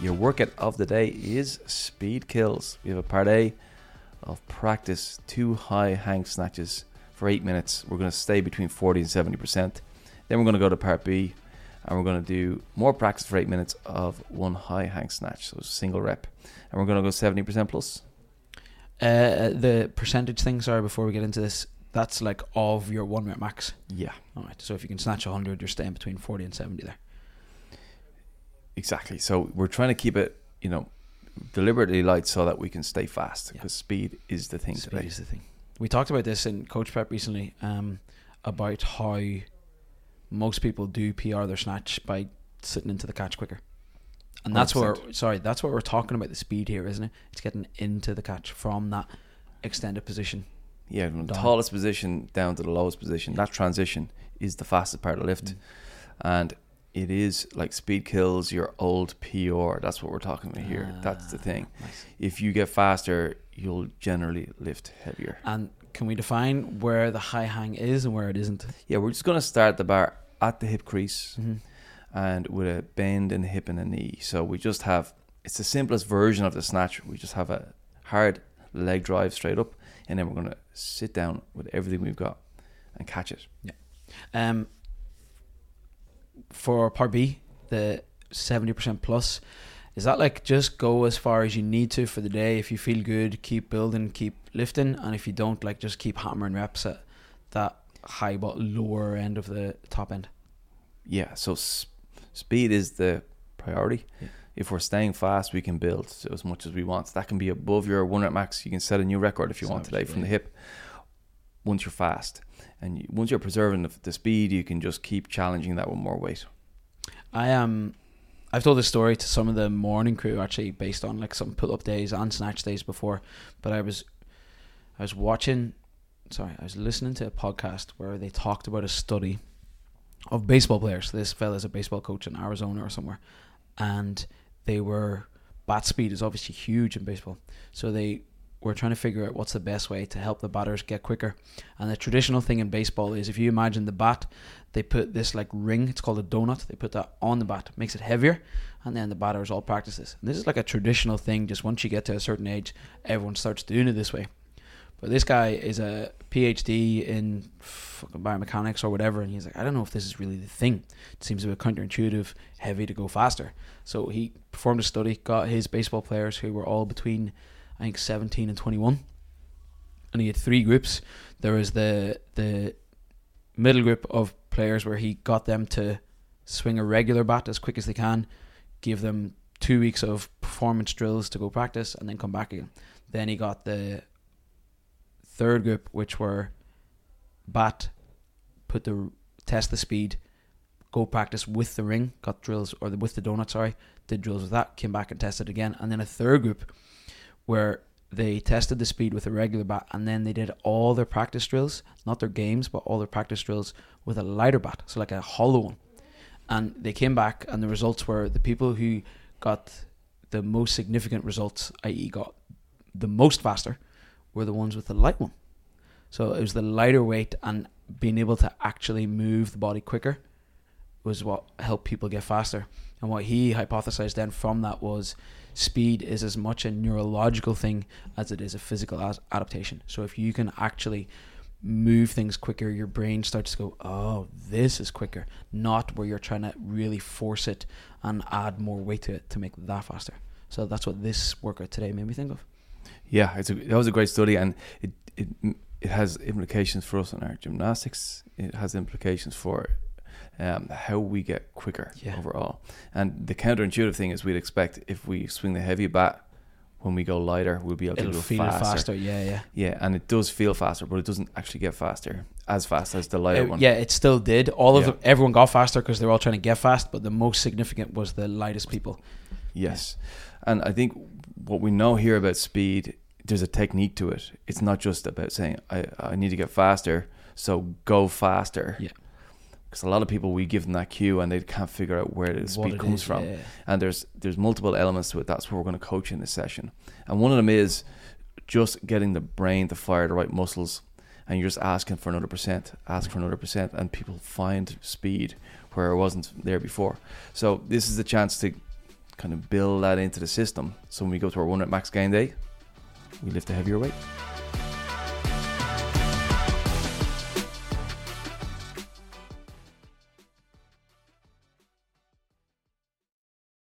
your workout of the day is speed kills. We have a part A of practice two high hang snatches for eight minutes. We're going to stay between 40 and 70%. Then we're going to go to part B and we're going to do more practice for eight minutes of one high hang snatch, so it's a single rep. And we're going to go 70% plus. Uh, the percentage thing, sorry, before we get into this, that's like of your one minute max. Yeah, All right. So if you can snatch 100, you're staying between 40 and 70 there. Exactly. So we're trying to keep it, you know, deliberately light so that we can stay fast Yeah. because speed is the thing Speed today. is the thing. We talked about this in coach prep recently um, about how most people do PR their snatch by sitting into the catch quicker. And that's what we're, sorry, that's what we're talking about the speed here, isn't it? It's getting into the catch from that extended position. Yeah, from the Down. tallest position down to the lowest position. That transition is the fastest part of the lift. Mm. And it is like speed kills your old PR. That's what we're talking about here. That's the Ah, thing. Nice. If you get faster, you'll generally lift heavier. And can we define where the high hang is and where it isn't? Yeah, we're just going to start the bar at the hip crease Mm-hmm. and with a bend in the hip and the knee. So we just have, it's the simplest version of the snatch. We just have a hard leg drive straight up, and then we're going to sit down with everything we've got and catch it. Um, for part B, the seventy percent plus, is that like just go as far as you need to for the day? If you feel good, keep building, keep lifting, and if you don't, like just keep hammering reps at that high but lower end of the top end. Yeah, so s- speed is the priority. Yeah. If we're staying fast, we can build as much as we want. That can be above your one rep max. You can set a new record if you want today from the hip. Once you're fast, and once you're preserving the, the speed, you can just keep challenging that with more weight. I um I've told this story to some of the morning crew actually based on like some pull up days and snatch days before. But I was I was watching sorry, I was listening to a podcast where they talked about a study of baseball players. This fella's a baseball coach in Arizona or somewhere. And they were bat speed is obviously huge in baseball. So they were trying to figure out what's the best way to help the batters get quicker. And the traditional thing in baseball is if you imagine the bat they put this like ring it's called a donut they put that on the bat makes it heavier and then the batters all practice this. And this is like a traditional thing just once you get to a certain age everyone starts doing it this way. But this guy is a phd in fucking biomechanics or whatever and he's like i don't know if this is really the thing. It seems a bit counterintuitive heavy to go faster. So he performed a study got his baseball players who were all between i think 17 and 21 and he had three groups. There was the the middle group of players where he got them to swing a regular bat as quick as they can, give them two weeks of performance drills to go practice, and then come back again. Then he got the third group, which were bat, put the test the speed, go practice with the ring, got drills or the, with the donut, sorry, did drills with that, came back and tested again, and then a third group where they tested the speed with a regular bat and then they did all their practice drills, not their games, but all their practice drills with a lighter bat, so like a hollow one. And they came back and the results were the people who got the most significant results, i.e., got the most faster, were the ones with the light one. So it was the lighter weight and being able to actually move the body quicker was what helped people get faster. And what he hypothesized then from that was speed is as much a neurological thing as it is a physical as- adaptation. So if you can actually move things quicker, your brain starts to go, oh, this is quicker, not where you're trying to really force it and add more weight to it to make that faster. So that's what this workout today made me think of. Yeah, it's a, that was a great study, and it it it has implications for us in our gymnastics. It has implications for um, how we get quicker Yeah. overall. And the counterintuitive thing is, we'd expect if we swing the heavy bat, when we go lighter, we'll be able It'll to go feel faster. faster. Yeah, yeah. Yeah, and it does feel faster, but it doesn't actually get faster as fast as the lighter Uh, one. yeah, it still did. All of Yeah. them, everyone got faster because they were all trying to get fast, but the most significant was the lightest people. Yes. And I think what we know here about speed, there's a technique to it. It's not just about saying, I, I need to get faster, so go faster. Yeah. Because a lot of people, we give them that cue and they can't figure out where the speed comes is, from. yeah. And there's there's multiple elements to it. That's what we're going to coach in this session. And one of them is just getting the brain to fire the right muscles. And you're just asking for another percent, ask for another percent, and people find speed where it wasn't there before. So this is the chance to kind of build that into the system. So when we go to our one at max gain day, we lift a heavier weight.